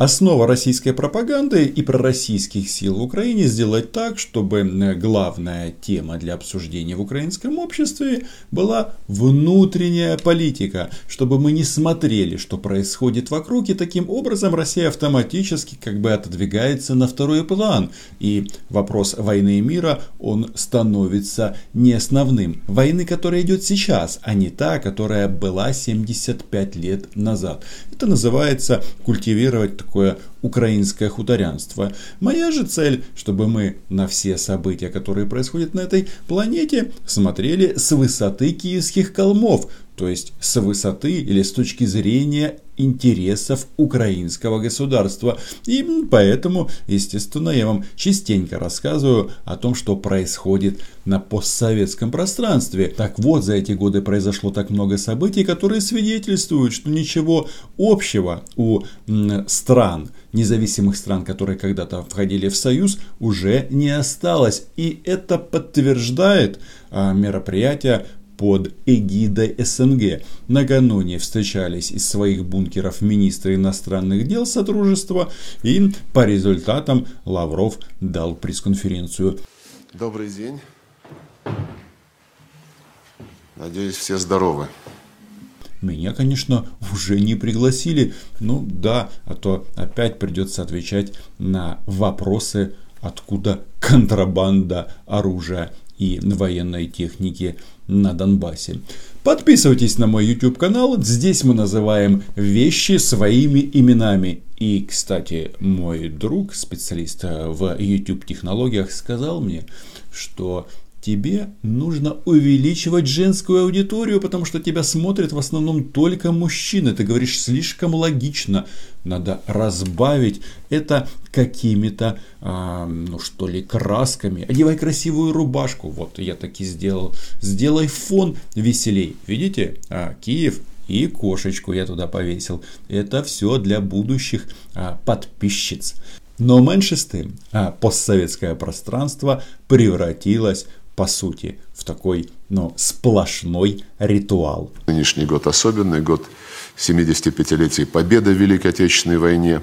Основа российской пропаганды и пророссийских сил в Украине сделать так, чтобы главная тема для обсуждения в украинском обществе была внутренняя политика, чтобы мы не смотрели, что происходит вокруг, и таким образом Россия автоматически как бы отодвигается на второй план, и вопрос войны и мира, он становится не основным. Войны, которая идет сейчас, а не та, которая была 75 лет назад. Это называется культивировать такое украинское хуторянство. Моя же цель, чтобы мы на все события, которые происходят на этой планете, смотрели с высоты киевских холмов, то есть с высоты или с точки зрения интересов украинского государства. И поэтому, естественно, я вам частенько рассказываю о том, что происходит на постсоветском пространстве. Так вот, за эти годы произошло так много событий, которые свидетельствуют, что ничего общего у стран, независимых стран, которые когда-то входили в Союз, уже не осталось. И это подтверждает а, мероприятие под эгидой СНГ. Накануне встречались из своих бункеров министры иностранных дел Содружества и по результатам Лавров дал пресс-конференцию. Добрый день. Надеюсь, все здоровы. Меня, конечно, уже не пригласили. Ну да, а то опять придется отвечать на вопросы, откуда контрабанда оружия и военной техники на Донбассе. Подписывайтесь на мой YouTube канал, здесь мы называем вещи своими именами. И, кстати, мой друг, специалист в YouTube технологиях, сказал мне, что тебе нужно увеличивать женскую аудиторию, потому что тебя смотрят в основном только мужчины. Ты говоришь слишком логично. Надо разбавить это какими-то, а, ну что ли, красками. Одевай красивую рубашку. Вот я таки сделал. Сделай фон веселей. Видите? А, Киев и кошечку я туда повесил. Это все для будущих а, подписчиц. Но меньше с тем, а постсоветское пространство превратилось по сути, в такой ну, сплошной ритуал. Нынешний год особенный, год 75-летия Победы в Великой Отечественной войне.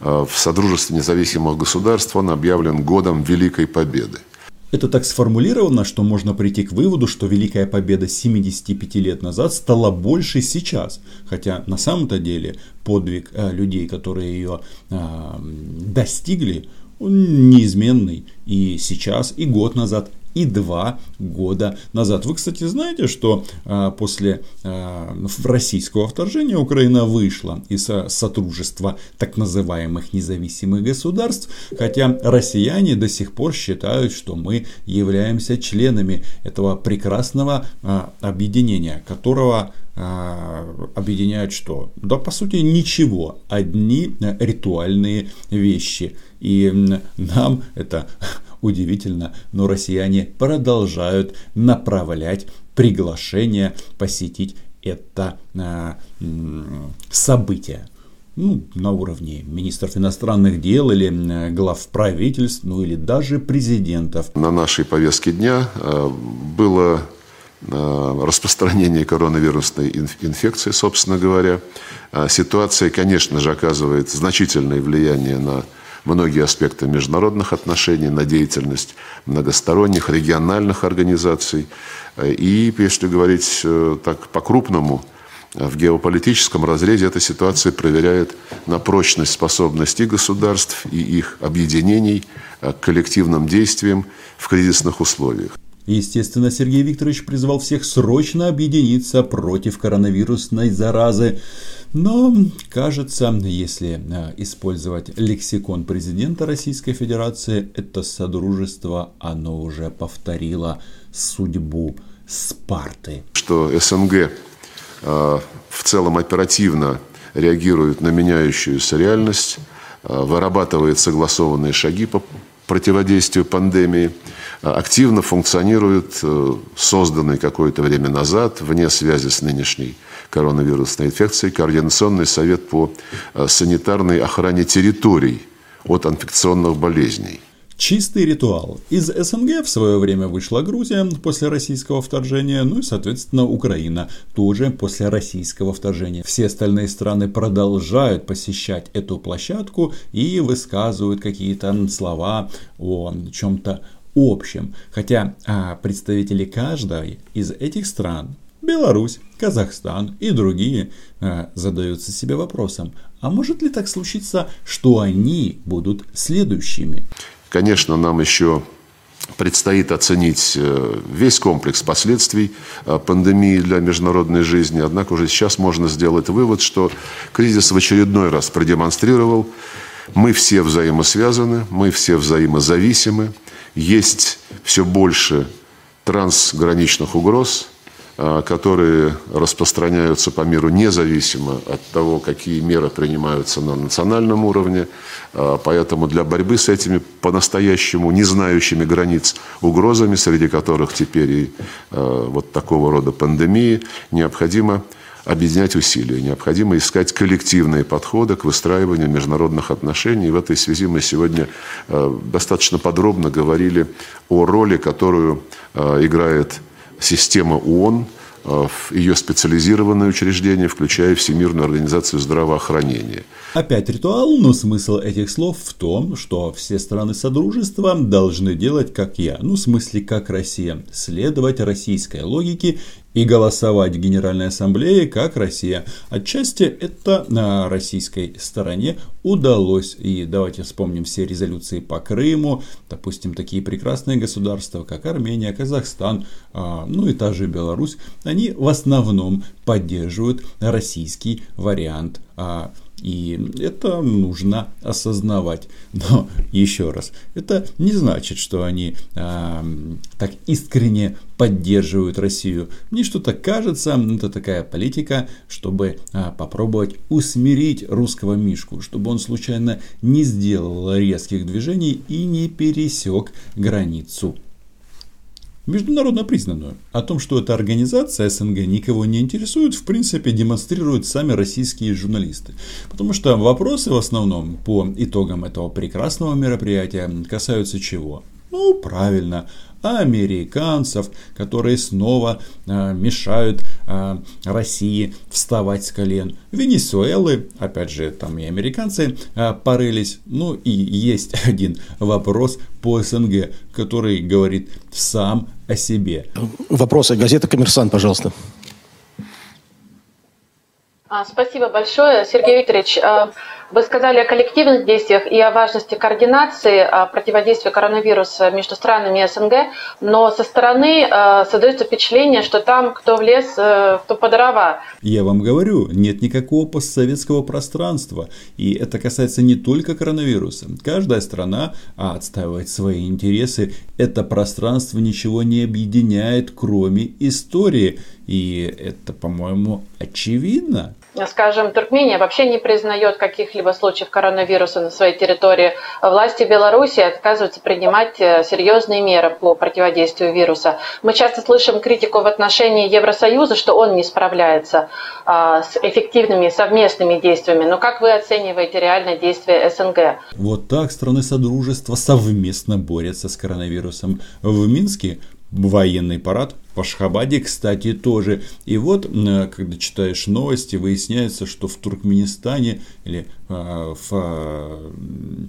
А, в Содружестве независимых государств он объявлен годом Великой Победы. Это так сформулировано, что можно прийти к выводу, что Великая Победа 75 лет назад стала больше сейчас. Хотя на самом-то деле подвиг э, людей, которые ее э, достигли, он неизменный и сейчас, и год назад, и два года назад. Вы, кстати, знаете, что а, после а, российского вторжения Украина вышла из а, сотрудничества так называемых независимых государств, хотя россияне до сих пор считают, что мы являемся членами этого прекрасного объединения, которого объединяют что? Да, по сути, ничего. Одни ритуальные вещи. И нам это Удивительно, но россияне продолжают направлять приглашение посетить это э, событие. Ну, на уровне министров иностранных дел или глав правительств, ну или даже президентов. На нашей повестке дня э, было э, распространение коронавирусной инфекции, собственно говоря. Ситуация, конечно же, оказывает значительное влияние на многие аспекты международных отношений, на деятельность многосторонних региональных организаций. И, если говорить э, так по-крупному, в геополитическом разрезе эта ситуация проверяет на прочность способностей государств и их объединений э, к коллективным действиям в кризисных условиях. Естественно, Сергей Викторович призвал всех срочно объединиться против коронавирусной заразы. Но, кажется, если э, использовать лексикон президента Российской Федерации, это содружество, оно уже повторило судьбу Спарты. Что СНГ э, в целом оперативно реагирует на меняющуюся реальность, э, вырабатывает согласованные шаги по противодействию пандемии, активно функционирует созданный какое-то время назад, вне связи с нынешней коронавирусной инфекцией Координационный совет по э, санитарной охране территорий от инфекционных болезней. Чистый ритуал. Из СНГ в свое время вышла Грузия после российского вторжения, ну и, соответственно, Украина тоже после российского вторжения. Все остальные страны продолжают посещать эту площадку и высказывают какие-то слова о чем-то общем. Хотя а, представители каждой из этих стран Беларусь, Казахстан и другие э, задаются себе вопросом, а может ли так случиться, что они будут следующими? Конечно, нам еще предстоит оценить э, весь комплекс последствий э, пандемии для международной жизни. Однако уже сейчас можно сделать вывод, что кризис в очередной раз продемонстрировал, мы все взаимосвязаны, мы все взаимозависимы, есть все больше трансграничных угроз – которые распространяются по миру независимо от того, какие меры принимаются на национальном уровне. А, поэтому для борьбы с этими по-настоящему не знающими границ угрозами, среди которых теперь и а, вот такого рода пандемии, необходимо объединять усилия. Необходимо искать коллективные подходы к выстраиванию международных отношений. И в этой связи мы сегодня достаточно подробно говорили о роли, которую играет система ООН, э, ее специализированные учреждения, включая Всемирную организацию здравоохранения. Опять ритуал, но смысл этих слов в том, что все страны Содружества должны делать как я, ну в смысле как Россия, следовать российской логике и голосовать в Генеральной Ассамблее как Россия. Отчасти это на российской стороне удалось. И давайте вспомним все резолюции по Крыму, допустим, такие прекрасные государства, как Армения, Казахстан, а, ну и та же Беларусь, они в основном поддерживают российский вариант а, и это нужно осознавать. Но еще раз, это не значит, что они э, так искренне поддерживают Россию. Мне что-то кажется, это такая политика, чтобы э, попробовать усмирить русского Мишку, чтобы он случайно не сделал резких движений и не пересек границу международно признанную. О том, что эта организация СНГ никого не интересует, в принципе, демонстрируют сами российские журналисты. Потому что вопросы в основном по итогам этого прекрасного мероприятия касаются чего? Ну, правильно, американцев, которые снова э, мешают э, России вставать с колен. Венесуэлы, опять же, там и американцы э, порылись. Ну и есть один вопрос по СНГ, который говорит сам о себе. Вопросы. Газета «Коммерсант», пожалуйста. А, спасибо большое, Сергей Викторович. Вы сказали о коллективных действиях и о важности координации противодействия коронавируса между странами СНГ, но со стороны э, создается впечатление, что там кто в лес, э, кто по дрова. Я вам говорю, нет никакого постсоветского пространства. И это касается не только коронавируса. Каждая страна а, отстаивает свои интересы. Это пространство ничего не объединяет, кроме истории. И это, по-моему, очевидно. Скажем, Туркмения вообще не признает каких-либо случаев коронавируса на своей территории. Власти Беларуси отказываются принимать э, серьезные меры по противодействию вируса. Мы часто слышим критику в отношении Евросоюза, что он не справляется а, с эффективными совместными действиями. Но как вы оцениваете реальное действие СНГ? Вот так страны Содружества совместно борются с коронавирусом. В Минске военный парад. В Ашхабаде, кстати, тоже. И вот, когда читаешь новости, выясняется, что в Туркменистане или э, в э,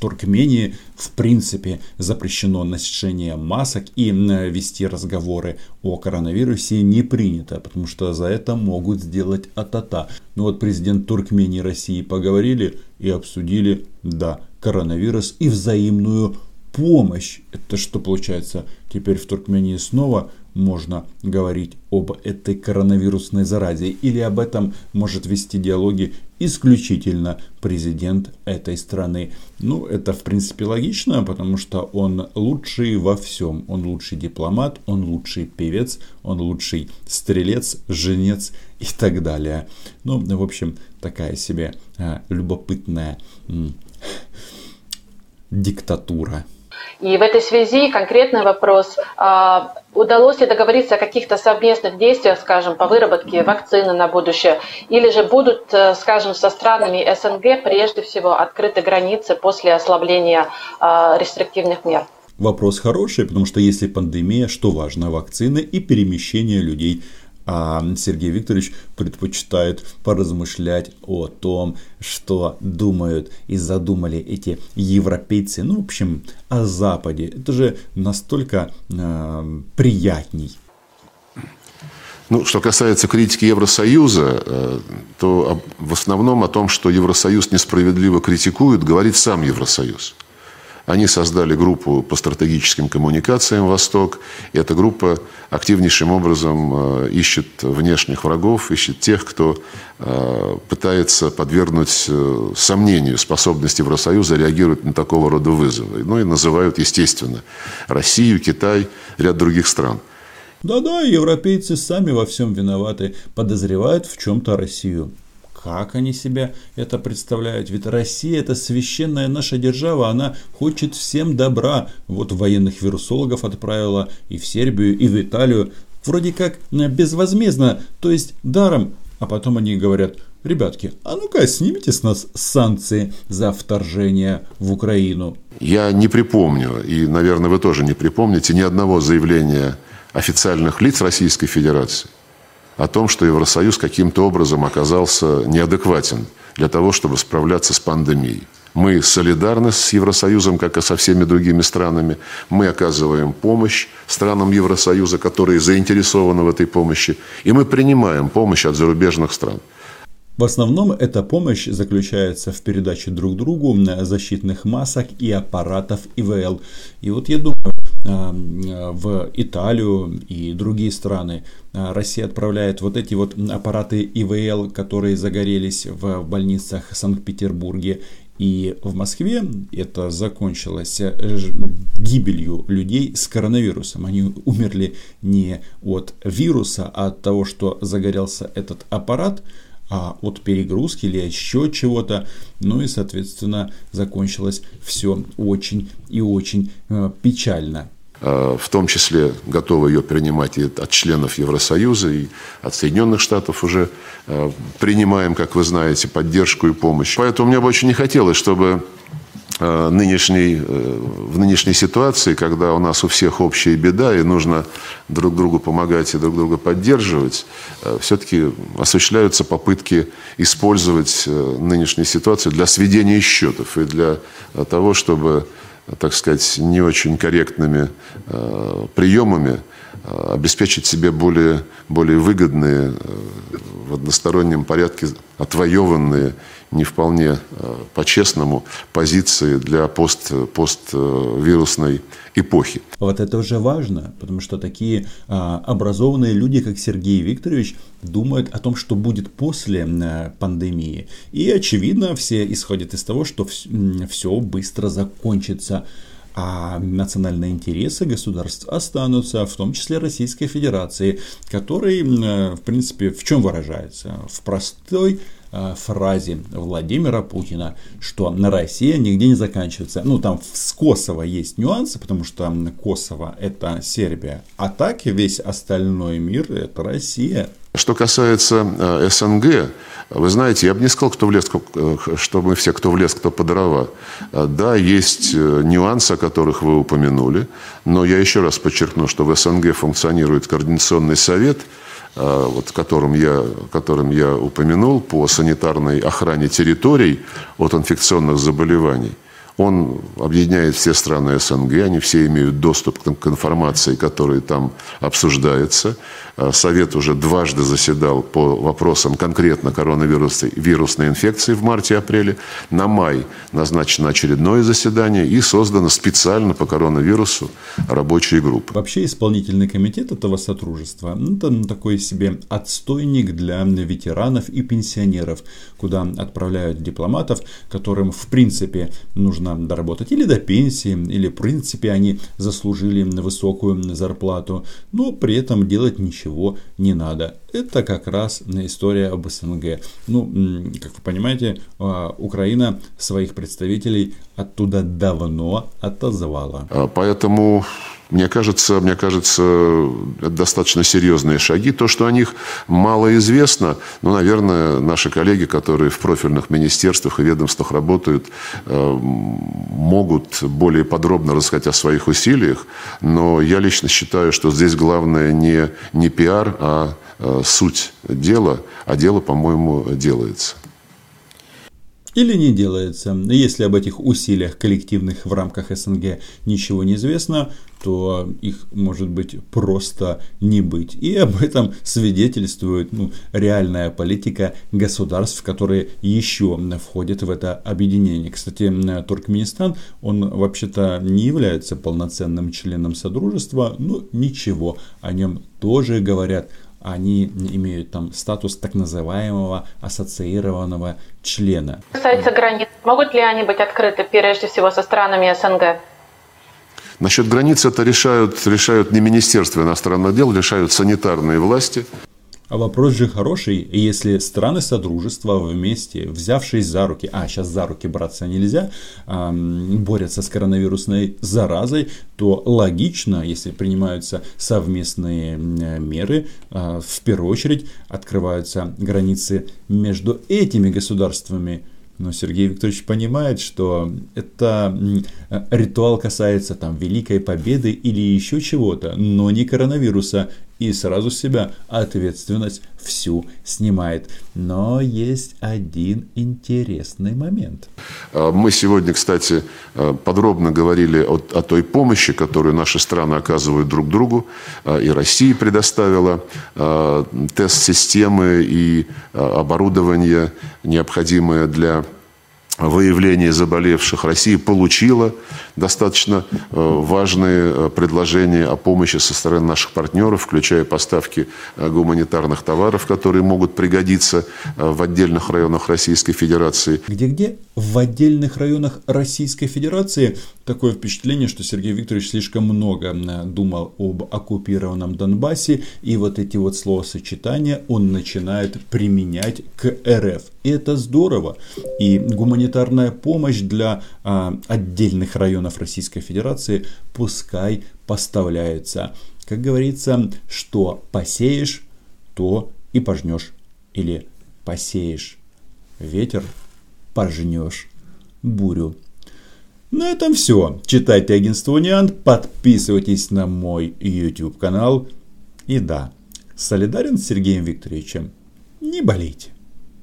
Туркмении в принципе запрещено ношение масок и вести разговоры о коронавирусе не принято, потому что за это могут сделать атата. Ну вот президент Туркмении России поговорили и обсудили, да, коронавирус и взаимную помощь. Это что получается? Теперь в Туркмении снова можно говорить об этой коронавирусной заразе или об этом может вести диалоги исключительно президент этой страны. Ну, это в принципе логично, потому что он лучший во всем. Он лучший дипломат, он лучший певец, он лучший стрелец, женец и так далее. Ну, в общем, такая себе а, любопытная м- диктатура. И в этой связи конкретный вопрос. А, удалось ли договориться о каких-то совместных действиях, скажем, по выработке вакцины на будущее? Или же будут, э, скажем, со странами СНГ прежде всего открыты границы после ослабления а, рестриктивных мер? Вопрос хороший, потому что если пандемия, что важно, вакцины и перемещение людей а Сергей Викторович предпочитает поразмышлять о том, что думают и задумали эти европейцы, ну, в общем, о Западе. Это же настолько э, приятней. Ну, что касается критики Евросоюза, э, то в основном о том, что Евросоюз несправедливо критикует, говорит сам Евросоюз. Они создали группу по стратегическим коммуникациям «Восток». И эта группа активнейшим образом э, ищет внешних врагов, ищет тех, кто э, пытается подвергнуть э, сомнению способность Евросоюза реагировать на такого рода вызовы. Ну и называют, естественно, Россию, Китай, ряд других стран. Да-да, европейцы сами во всем виноваты, подозревают в чем-то Россию как они себя это представляют. Ведь Россия это священная наша держава, она хочет всем добра. Вот военных вирусологов отправила и в Сербию, и в Италию. Вроде как э, безвозмездно, то есть даром. А потом они говорят, ребятки, а ну-ка снимите с нас санкции за вторжение в Украину. Я не припомню, и, наверное, вы тоже не припомните ни одного заявления официальных лиц Российской Федерации о том, что Евросоюз каким-то образом оказался неадекватен для того, чтобы справляться с пандемией. Мы солидарны с Евросоюзом, как и со всеми другими странами. Мы оказываем помощь странам Евросоюза, которые заинтересованы в этой помощи. И мы принимаем помощь от зарубежных стран. В основном эта помощь заключается в передаче друг другу защитных масок и аппаратов ИВЛ. И вот я думаю, в Италию и другие страны. А, Россия отправляет вот эти вот аппараты ИВЛ, которые загорелись в больницах Санкт-Петербурге и в Москве. Это закончилось э, гибелью людей с коронавирусом. Они умерли не от вируса, а от того, что загорелся этот аппарат а от перегрузки или еще чего-то. Ну и, соответственно, закончилось все очень и очень э, печально э, в том числе готовы ее принимать и от членов Евросоюза, и от Соединенных Штатов уже э, принимаем, как вы знаете, поддержку и помощь. Поэтому мне бы очень не хотелось, чтобы нынешней, э, в нынешней ситуации, когда у нас у всех общая беда и нужно друг другу помогать и друг друга поддерживать, э, все-таки осуществляются попытки использовать нынешнюю ситуацию для сведения счетов и для того, чтобы, так сказать, не очень корректными приемами обеспечить себе более, более выгодные в одностороннем порядке отвоеванные не вполне э, по-честному позиции для пост, поствирусной эпохи. Вот это уже важно, потому что такие а, образованные люди, как Сергей Викторович, думают о том, что будет после а, пандемии. И очевидно, все исходят из того, что все быстро закончится а национальные интересы государств останутся, в том числе Российской Федерации, который, э, в принципе, в чем выражается? В простой Э, фразе Владимира Путина, что на Россия нигде не заканчивается. Ну, там с Косово есть нюансы, потому что Косово это Сербия, а так весь остальной мир это Россия. Что касается э, СНГ, вы знаете, я бы не сказал, кто влез, э, что мы все, кто влез, кто по дрова. Да, есть нюансы, о которых вы упомянули, но я еще раз подчеркну, что в СНГ функционирует координационный совет – Э, вот, которым, я, которым я упомянул, по санитарной охране территорий от инфекционных заболеваний – он объединяет все страны СНГ, они все имеют доступ к информации, которая там обсуждается. Э, Совет уже дважды заседал по вопросам конкретно коронавирусной вирусной инфекции в марте-апреле. На май назначено очередное заседание и создана специально по коронавирусу рабочая группа. Вообще исполнительный комитет этого сотрудничества ну, это такой себе отстойник для ветеранов и пенсионеров, куда отправляют дипломатов, которым в принципе нужно нужно доработать или до пенсии, или в принципе они заслужили высокую зарплату, но при этом делать ничего не надо. Это как раз история об СНГ. Ну, как вы понимаете, а, Украина своих представителей оттуда давно отозвала. А, поэтому мне кажется, мне кажется, достаточно серьезные шаги. То, что о них мало известно, ну, наверное, наши коллеги, которые в профильных министерствах и ведомствах работают, э, могут более подробно рассказать о своих усилиях. Но я лично считаю, что здесь главное не, не пиар, а суть дела. А дело, по-моему, делается или не делается. Если об этих усилиях коллективных в рамках СНГ ничего не известно, то их может быть просто не быть. И об этом свидетельствует ну, реальная политика государств, которые еще входят в это объединение. Кстати, Туркменистан, он вообще-то не является полноценным членом Содружества, но ничего, о нем тоже говорят они имеют там статус так называемого ассоциированного члена. Касается границ, могут ли они быть открыты прежде всего со странами СНГ? Насчет границ это решают, решают не Министерство иностранных дел, решают санитарные власти. А вопрос же хороший, если страны Содружества вместе, взявшись за руки, а сейчас за руки браться нельзя, борются с коронавирусной заразой, то логично, если принимаются совместные меры, а, в первую очередь открываются границы между этими государствами. Но Сергей Викторович понимает, что это ритуал касается там Великой Победы или еще чего-то, но не коронавируса и сразу с себя ответственность всю снимает. Но есть один интересный момент. А, мы сегодня, кстати, а, подробно говорили о, о той помощи, которую наши страны оказывают друг другу. А, и Россия предоставила тест-системы и оборудование, необходимое для выявления заболевших. Россия получила достаточно э, важные э, предложения о помощи со стороны наших партнеров, включая поставки э, гуманитарных товаров, которые могут пригодиться в отдельных районах Российской Федерации. Где-где? В отдельных районах Российской Федерации такое впечатление, что Сергей Викторович слишком много думал об оккупированном Донбассе, и вот эти вот словосочетания он начинает применять к РФ. И это здорово. И гуманитарная помощь для а, отдельных районов Российской Федерации пускай поставляется. Как говорится, что посеешь, то и пожнешь. Или посеешь ветер, пожнешь бурю. На этом все. Читайте агентство Униант, подписывайтесь на мой YouTube канал. И да, солидарен с Сергеем Викторовичем. Не болейте.